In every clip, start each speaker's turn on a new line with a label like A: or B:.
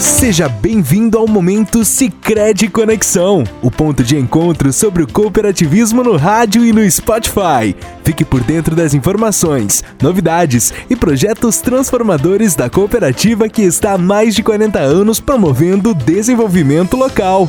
A: Seja bem-vindo ao momento Sicredi Conexão, o ponto de encontro sobre o cooperativismo no rádio e no Spotify. Fique por dentro das informações, novidades e projetos transformadores da cooperativa que está há mais de 40 anos promovendo o desenvolvimento local.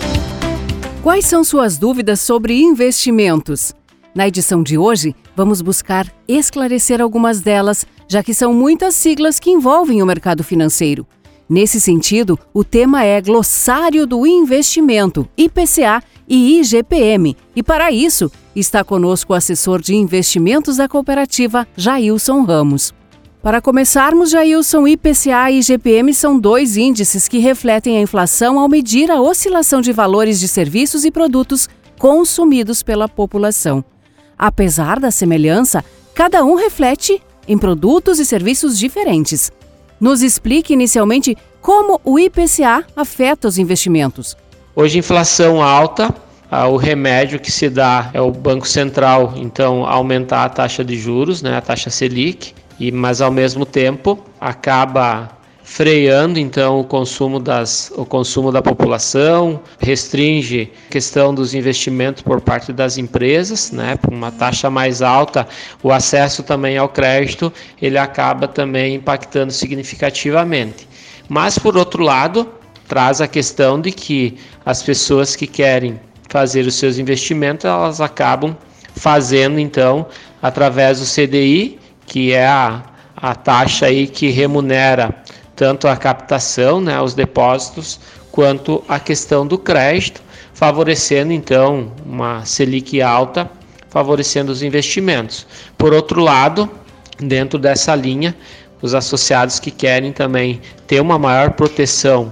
B: Quais são suas dúvidas sobre investimentos? Na edição de hoje, vamos buscar esclarecer algumas delas, já que são muitas siglas que envolvem o mercado financeiro. Nesse sentido, o tema é Glossário do Investimento, IPCA e IGPM. E para isso, está conosco o assessor de investimentos da cooperativa, Jailson Ramos. Para começarmos, Jailson, IPCA e IGPM são dois índices que refletem a inflação ao medir a oscilação de valores de serviços e produtos consumidos pela população. Apesar da semelhança, cada um reflete em produtos e serviços diferentes. Nos explique inicialmente como o IPCA afeta os investimentos.
C: Hoje, inflação alta, o remédio que se dá é o Banco Central, então, aumentar a taxa de juros, né, a taxa Selic, e, mas ao mesmo tempo acaba freando então o consumo das o consumo da população, restringe a questão dos investimentos por parte das empresas, né? Com uma taxa mais alta, o acesso também ao crédito, ele acaba também impactando significativamente. Mas por outro lado, traz a questão de que as pessoas que querem fazer os seus investimentos, elas acabam fazendo então através do CDI, que é a, a taxa aí que remunera tanto a captação, né, os depósitos, quanto a questão do crédito, favorecendo então uma Selic alta, favorecendo os investimentos. Por outro lado, dentro dessa linha, os associados que querem também ter uma maior proteção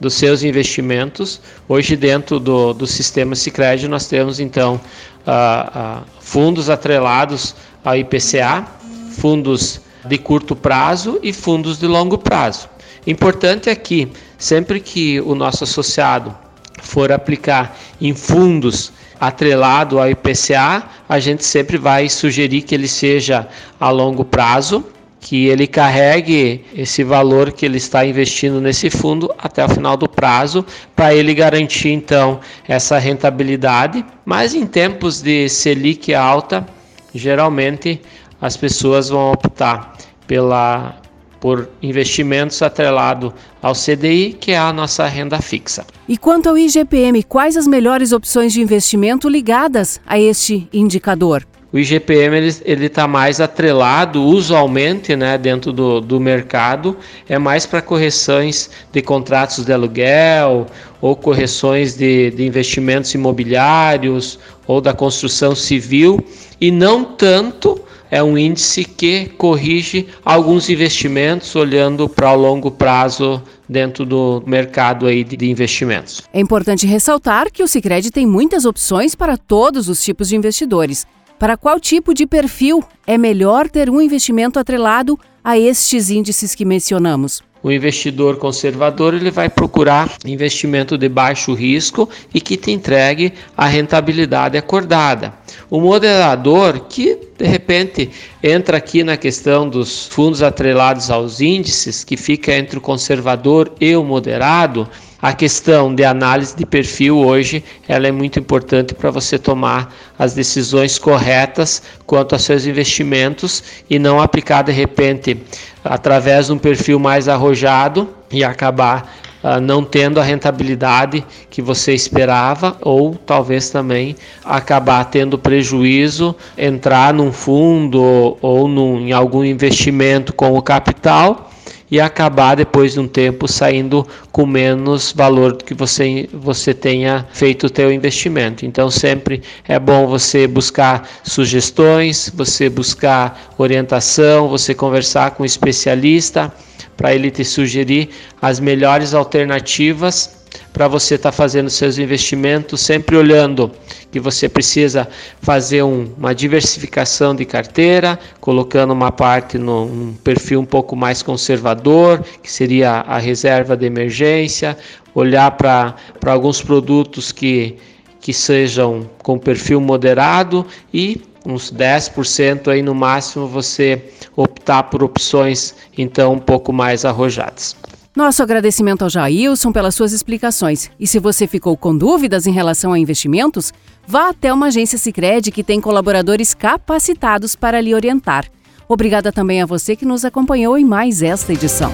C: dos seus investimentos. Hoje, dentro do, do sistema Sicredi nós temos então uh, uh, fundos atrelados ao IPCA, fundos de curto prazo e fundos de longo prazo. Importante é que sempre que o nosso associado for aplicar em fundos atrelado ao IPCA, a gente sempre vai sugerir que ele seja a longo prazo, que ele carregue esse valor que ele está investindo nesse fundo até o final do prazo, para ele garantir então essa rentabilidade. Mas em tempos de Selic alta, geralmente as pessoas vão optar pela por investimentos atrelado ao CDI, que é a nossa renda fixa.
B: E quanto ao IGPM, quais as melhores opções de investimento ligadas a este indicador?
C: O IGPM ele está mais atrelado usualmente né, dentro do, do mercado, é mais para correções de contratos de aluguel ou correções de, de investimentos imobiliários ou da construção civil e não tanto é um índice que corrige alguns investimentos olhando para o longo prazo dentro do mercado aí de investimentos.
B: É importante ressaltar que o Sicredi tem muitas opções para todos os tipos de investidores. Para qual tipo de perfil é melhor ter um investimento atrelado a estes índices que mencionamos?
C: O investidor conservador ele vai procurar investimento de baixo risco e que te entregue a rentabilidade acordada. O moderador que de repente entra aqui na questão dos fundos atrelados aos índices, que fica entre o conservador e o moderado, a questão de análise de perfil hoje ela é muito importante para você tomar as decisões corretas quanto aos seus investimentos e não aplicar de repente através de um perfil mais arrojado e acabar uh, não tendo a rentabilidade que você esperava ou talvez também acabar tendo prejuízo, entrar num fundo ou num, em algum investimento com o capital e acabar depois de um tempo saindo com menos valor do que você, você tenha feito o teu investimento. Então sempre é bom você buscar sugestões, você buscar orientação, você conversar com um especialista para ele te sugerir as melhores alternativas para você estar tá fazendo seus investimentos, sempre olhando que você precisa fazer um, uma diversificação de carteira, colocando uma parte num perfil um pouco mais conservador, que seria a reserva de emergência, olhar para alguns produtos que, que sejam com perfil moderado e uns 10% aí no máximo você optar por opções então um pouco mais arrojadas.
B: Nosso agradecimento ao Jailson pelas suas explicações. E se você ficou com dúvidas em relação a investimentos, vá até uma agência Sicredi que tem colaboradores capacitados para lhe orientar. Obrigada também a você que nos acompanhou em mais esta edição.